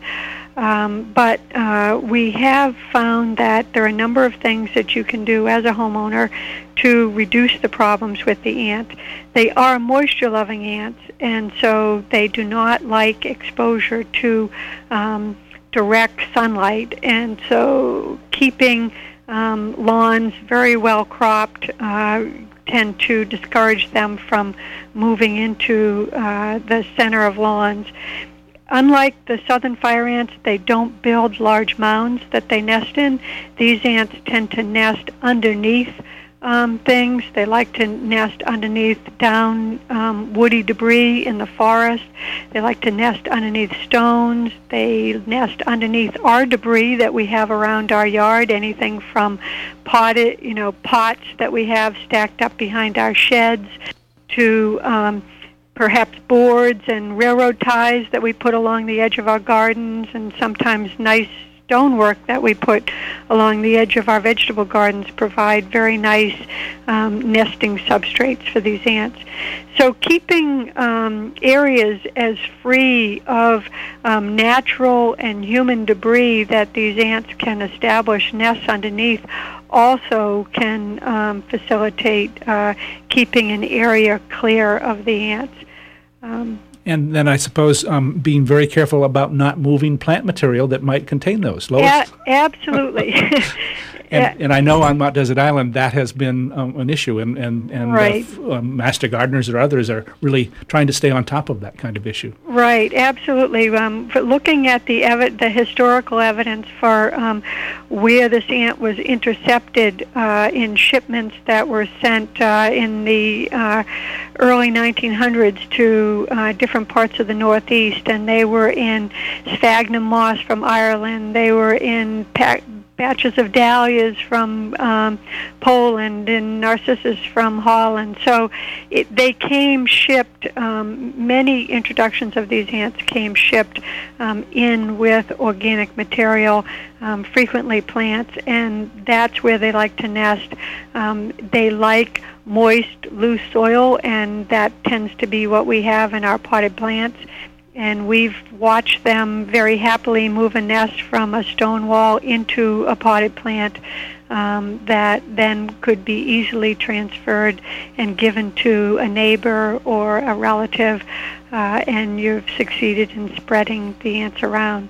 Um, but uh, we have found that there are a number of things that you can do as a homeowner to reduce the problems with the ant. They are moisture loving ants, and so they do not like exposure to um, direct sunlight. And so keeping um, lawns very well cropped uh, tend to discourage them from moving into uh, the center of lawns. Unlike the southern fire ants, they don't build large mounds that they nest in. These ants tend to nest underneath um, things. They like to nest underneath down um, woody debris in the forest. They like to nest underneath stones. They nest underneath our debris that we have around our yard. Anything from potted, you know, pots that we have stacked up behind our sheds to um, perhaps boards and railroad ties that we put along the edge of our gardens, and sometimes nice stonework that we put along the edge of our vegetable gardens provide very nice um, nesting substrates for these ants. So keeping um, areas as free of um, natural and human debris that these ants can establish nests underneath also can um, facilitate uh, keeping an area clear of the ants. Um, and then I suppose um, being very careful about not moving plant material that might contain those. Lois? A- absolutely. and, and, I know on Mount Desert Island that has been um, an issue, and and and right. uh, um, master gardeners or others are really trying to stay on top of that kind of issue. Right, absolutely. Um, looking at the evi- the historical evidence for um, where this ant was intercepted uh, in shipments that were sent uh, in the uh, early 1900s to uh, different parts of the Northeast, and they were in sphagnum moss from Ireland. They were in pa- batches of dahlias from um, Poland and narcissus from Holland. So it, they came shipped. Um, many introductions of these ants came shipped um, in with organic material, um, frequently plants, and that's where they like to nest. Um, they like moist, loose soil, and that tends to be what we have in our potted plants and we've watched them very happily move a nest from a stone wall into a potted plant um, that then could be easily transferred and given to a neighbor or a relative, uh, and you've succeeded in spreading the ants around.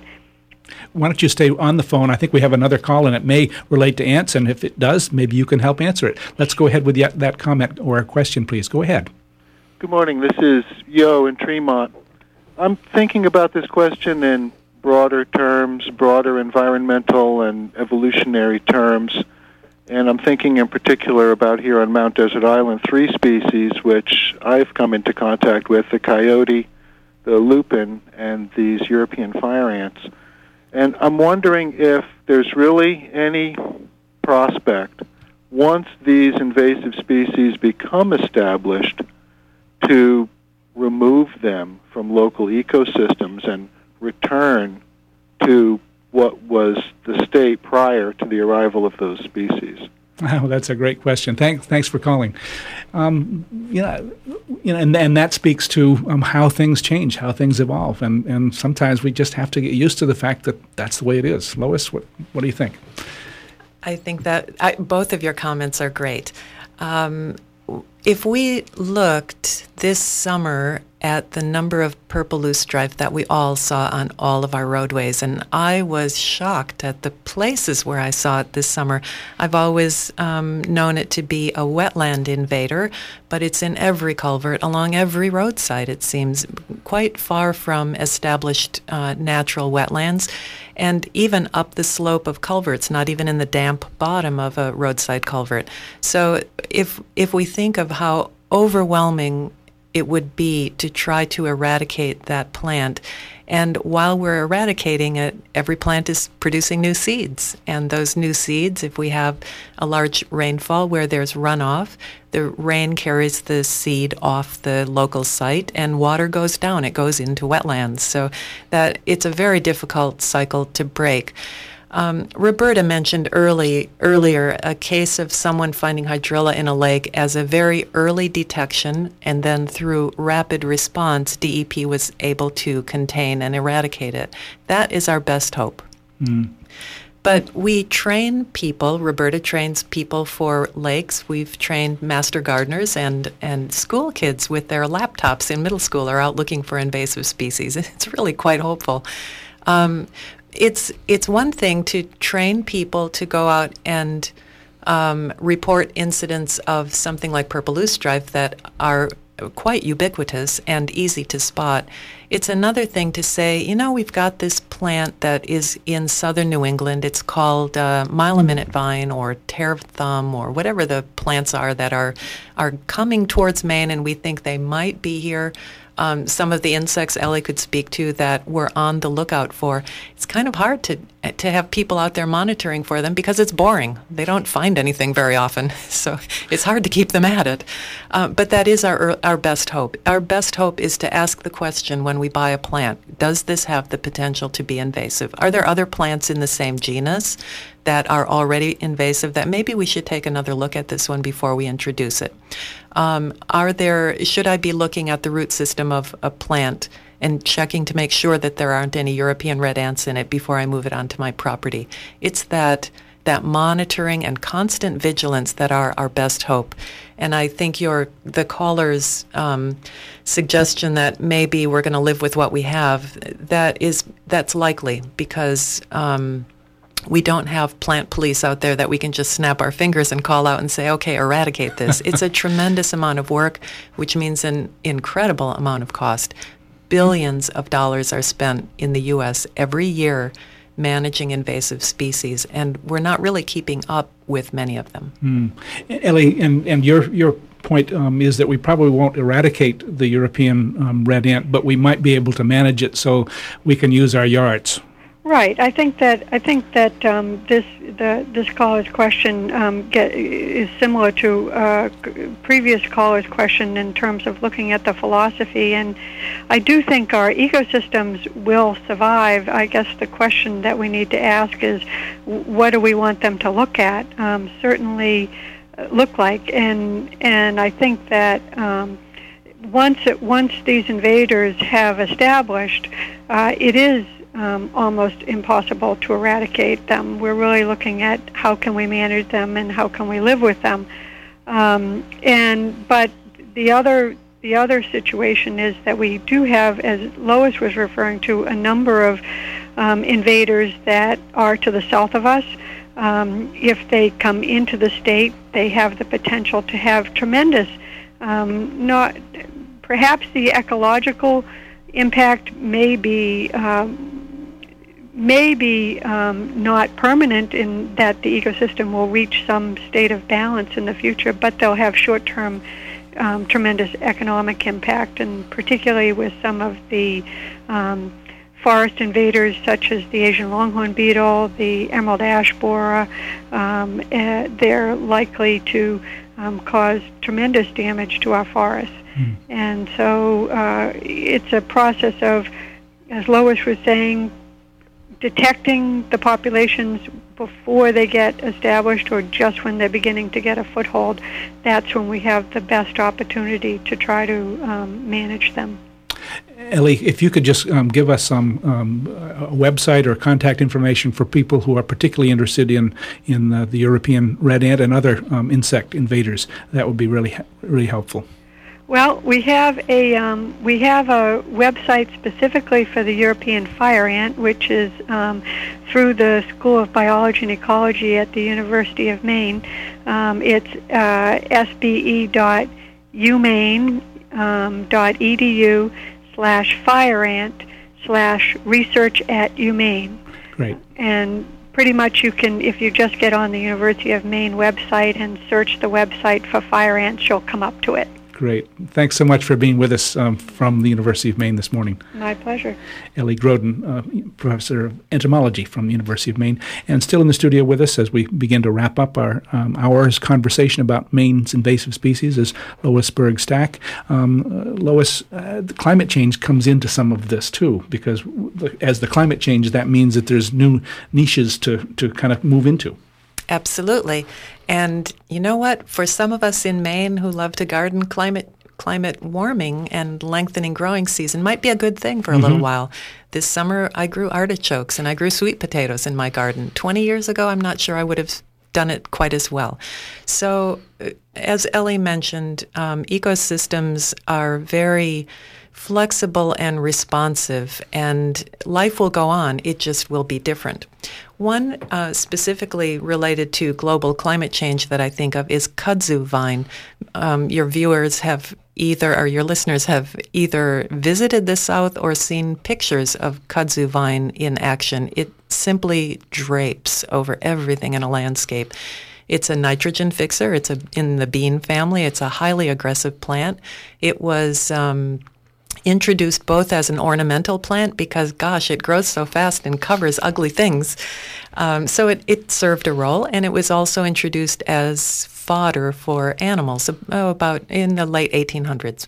Why don't you stay on the phone? I think we have another call, and it may relate to ants, and if it does, maybe you can help answer it. Let's go ahead with that comment or question, please. Go ahead. Good morning. This is Yo in Tremont. I'm thinking about this question in broader terms, broader environmental and evolutionary terms. And I'm thinking in particular about here on Mount Desert Island three species which I've come into contact with the coyote, the lupin, and these European fire ants. And I'm wondering if there's really any prospect once these invasive species become established to remove them from local ecosystems and return to what was the state prior to the arrival of those species? Oh, that's a great question. Thanks, thanks for calling. Um, you know, you know, and, and that speaks to um, how things change, how things evolve, and, and sometimes we just have to get used to the fact that that's the way it is. Lois, what what do you think? I think that I, both of your comments are great. Um, if we looked this summer at the number of purple loosestrife that we all saw on all of our roadways, and I was shocked at the places where I saw it this summer. I've always um, known it to be a wetland invader, but it's in every culvert along every roadside, it seems, quite far from established uh, natural wetlands, and even up the slope of culverts, not even in the damp bottom of a roadside culvert. So if if we think of how overwhelming it would be to try to eradicate that plant. And while we're eradicating it, every plant is producing new seeds. And those new seeds, if we have a large rainfall where there's runoff, the rain carries the seed off the local site and water goes down. It goes into wetlands. So that it's a very difficult cycle to break. Um, Roberta mentioned early earlier a case of someone finding hydrilla in a lake as a very early detection, and then through rapid response, DEP was able to contain and eradicate it. That is our best hope. Mm. But we train people. Roberta trains people for lakes. We've trained master gardeners and, and school kids with their laptops in middle school are out looking for invasive species. It's really quite hopeful. Um, it's it's one thing to train people to go out and um, report incidents of something like purple loosestrife that are quite ubiquitous and easy to spot. It's another thing to say, you know, we've got this plant that is in southern New England. It's called uh, mile a minute vine or tear thumb or whatever the plants are that are are coming towards Maine, and we think they might be here um, some of the insects Ellie could speak to that we're on the lookout for. It's kind of hard to to have people out there monitoring for them because it's boring. They don't find anything very often, so it's hard to keep them at it. Uh, but that is our our best hope. Our best hope is to ask the question when we buy a plant: Does this have the potential to be invasive? Are there other plants in the same genus that are already invasive that maybe we should take another look at this one before we introduce it. Um, are there, should I be looking at the root system of a plant and checking to make sure that there aren't any European red ants in it before I move it onto my property? It's that that monitoring and constant vigilance that are our best hope. And I think your the caller's um, suggestion that maybe we're going to live with what we have that is that's likely because um, we don't have plant police out there that we can just snap our fingers and call out and say, okay, eradicate this. it's a tremendous amount of work, which means an incredible amount of cost. Billions of dollars are spent in the U.S. every year managing invasive species, and we're not really keeping up with many of them. Mm. Ellie, and, and your, your point um, is that we probably won't eradicate the European um, red ant, but we might be able to manage it so we can use our yards. Right. I think that I think that um, this the this caller's question um, get, is similar to uh, previous caller's question in terms of looking at the philosophy, and I do think our ecosystems will survive. I guess the question that we need to ask is, what do we want them to look at? Um, certainly, uh, look like, and and I think that. Um, once it, once these invaders have established, uh, it is um, almost impossible to eradicate them. We're really looking at how can we manage them and how can we live with them. Um, and but the other the other situation is that we do have, as Lois was referring to, a number of um, invaders that are to the south of us. Um, if they come into the state, they have the potential to have tremendous, um, not perhaps the ecological impact may be um, may be um, not permanent in that the ecosystem will reach some state of balance in the future, but they'll have short-term um, tremendous economic impact, and particularly with some of the um, forest invaders such as the Asian longhorn beetle, the emerald ash borer, um, uh, they're likely to um, cause tremendous damage to our forests. Mm. And so uh, it's a process of, as Lois was saying, detecting the populations before they get established or just when they're beginning to get a foothold, that's when we have the best opportunity to try to um, manage them. Ellie, if you could just um, give us some um, a website or contact information for people who are particularly interested in in uh, the European red ant and other um, insect invaders, that would be really really helpful. Well, we have a um, we have a website specifically for the European fire ant, which is um, through the School of Biology and Ecology at the University of Maine. Um, it's uh, sbe.umaine.edu um, slash fire ant slash research at UMaine. Great. And pretty much you can, if you just get on the University of Maine website and search the website for fire ants, you'll come up to it. Great. Thanks so much for being with us um, from the University of Maine this morning. My pleasure. Ellie Groden, uh, professor of entomology from the University of Maine, and still in the studio with us as we begin to wrap up our um, hour's conversation about Maine's invasive species is Lois Berg Stack. Um, uh, Lois, uh, climate change comes into some of this too, because as the climate changes, that means that there's new niches to, to kind of move into. Absolutely. And you know what? For some of us in Maine who love to garden, climate climate warming and lengthening growing season might be a good thing for a mm-hmm. little while. This summer I grew artichokes and I grew sweet potatoes in my garden. 20 years ago, I'm not sure I would have done it quite as well. So, uh, as Ellie mentioned, um, ecosystems are very flexible and responsive, and life will go on. It just will be different. One uh, specifically related to global climate change that I think of is kudzu vine. Um, your viewers have either, or your listeners have either visited the South or seen pictures of kudzu vine in action. It simply drapes over everything in a landscape. It's a nitrogen fixer. It's a in the bean family. It's a highly aggressive plant. It was um, introduced both as an ornamental plant because, gosh, it grows so fast and covers ugly things. Um, so it, it served a role, and it was also introduced as fodder for animals oh, about in the late 1800s.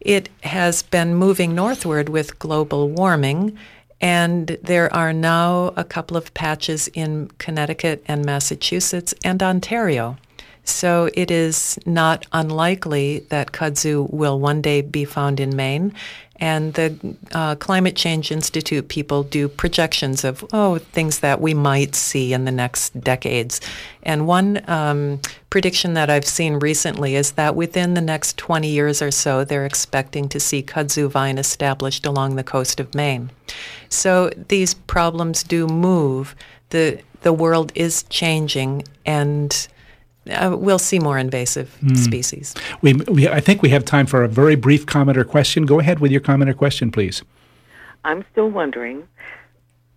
It has been moving northward with global warming, and there are now a couple of patches in Connecticut and Massachusetts and Ontario. So it is not unlikely that kudzu will one day be found in Maine. And the uh, Climate Change Institute people do projections of, oh, things that we might see in the next decades. And one um, prediction that I've seen recently is that within the next 20 years or so, they're expecting to see kudzu vine established along the coast of Maine. So these problems do move. The, the world is changing, and uh, we'll see more invasive mm. species. We, we, I think we have time for a very brief comment or question. Go ahead with your comment or question, please. I'm still wondering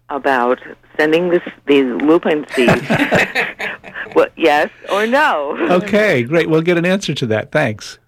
about sending this, these lupin seeds. well, yes or no? okay, great. We'll get an answer to that. Thanks.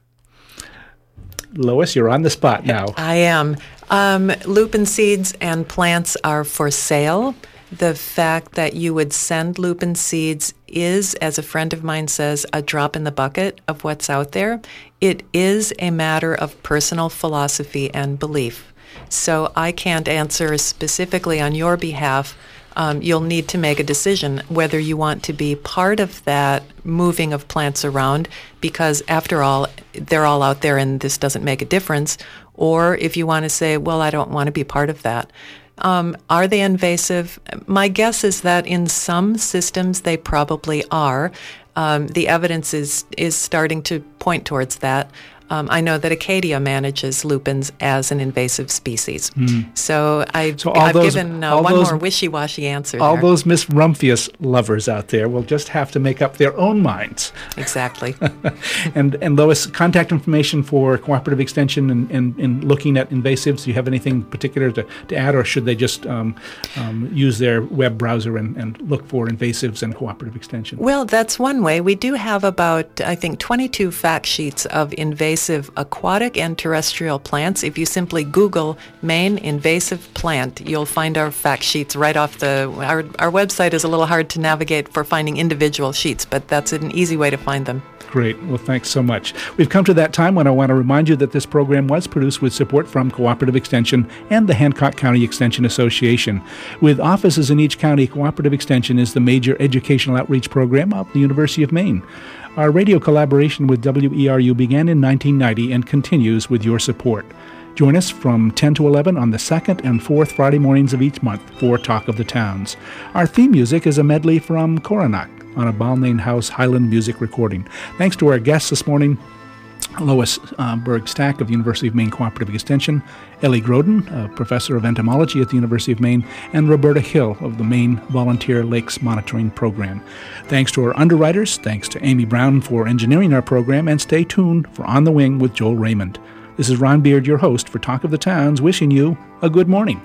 Lois, you're on the spot now. I am. Um, lupin seeds and plants are for sale the fact that you would send lupin seeds is, as a friend of mine says, a drop in the bucket of what's out there. It is a matter of personal philosophy and belief. So I can't answer specifically on your behalf. Um, you'll need to make a decision whether you want to be part of that moving of plants around, because after all, they're all out there and this doesn't make a difference, or if you want to say, well, I don't want to be part of that. Um, are they invasive? My guess is that in some systems they probably are. Um, the evidence is is starting to point towards that. Um, I know that Acadia manages lupins as an invasive species. Mm. So, I, so I've those, given uh, one those, more wishy-washy answer. All there. those Miss Rumphius lovers out there will just have to make up their own minds. Exactly. and and Lois, contact information for cooperative extension and, and, and, looking at invasives. Do you have anything particular to, to add, or should they just um, um, use their web browser and, and look for invasives and cooperative extension? Well, that's one way. We do have about, I think, 22 fact sheets of invasive invasive aquatic and terrestrial plants. If you simply Google Maine invasive plant, you'll find our fact sheets right off the. Our, our website is a little hard to navigate for finding individual sheets, but that's an easy way to find them. Great. Well, thanks so much. We've come to that time when I want to remind you that this program was produced with support from Cooperative Extension and the Hancock County Extension Association. With offices in each county, Cooperative Extension is the major educational outreach program of the University of Maine. Our radio collaboration with WERU began in 1990 and continues with your support. Join us from 10 to 11 on the second and fourth Friday mornings of each month for Talk of the Towns. Our theme music is a medley from Coronach on a Balnain House Highland music recording. Thanks to our guests this morning, Lois uh, Berg Stack of the University of Maine Cooperative Extension, Ellie Groden, a professor of entomology at the University of Maine, and Roberta Hill of the Maine Volunteer Lakes Monitoring Program. Thanks to our underwriters, thanks to Amy Brown for engineering our program, and stay tuned for On the Wing with Joel Raymond. This is Ron Beard, your host for Talk of the Towns, wishing you a good morning.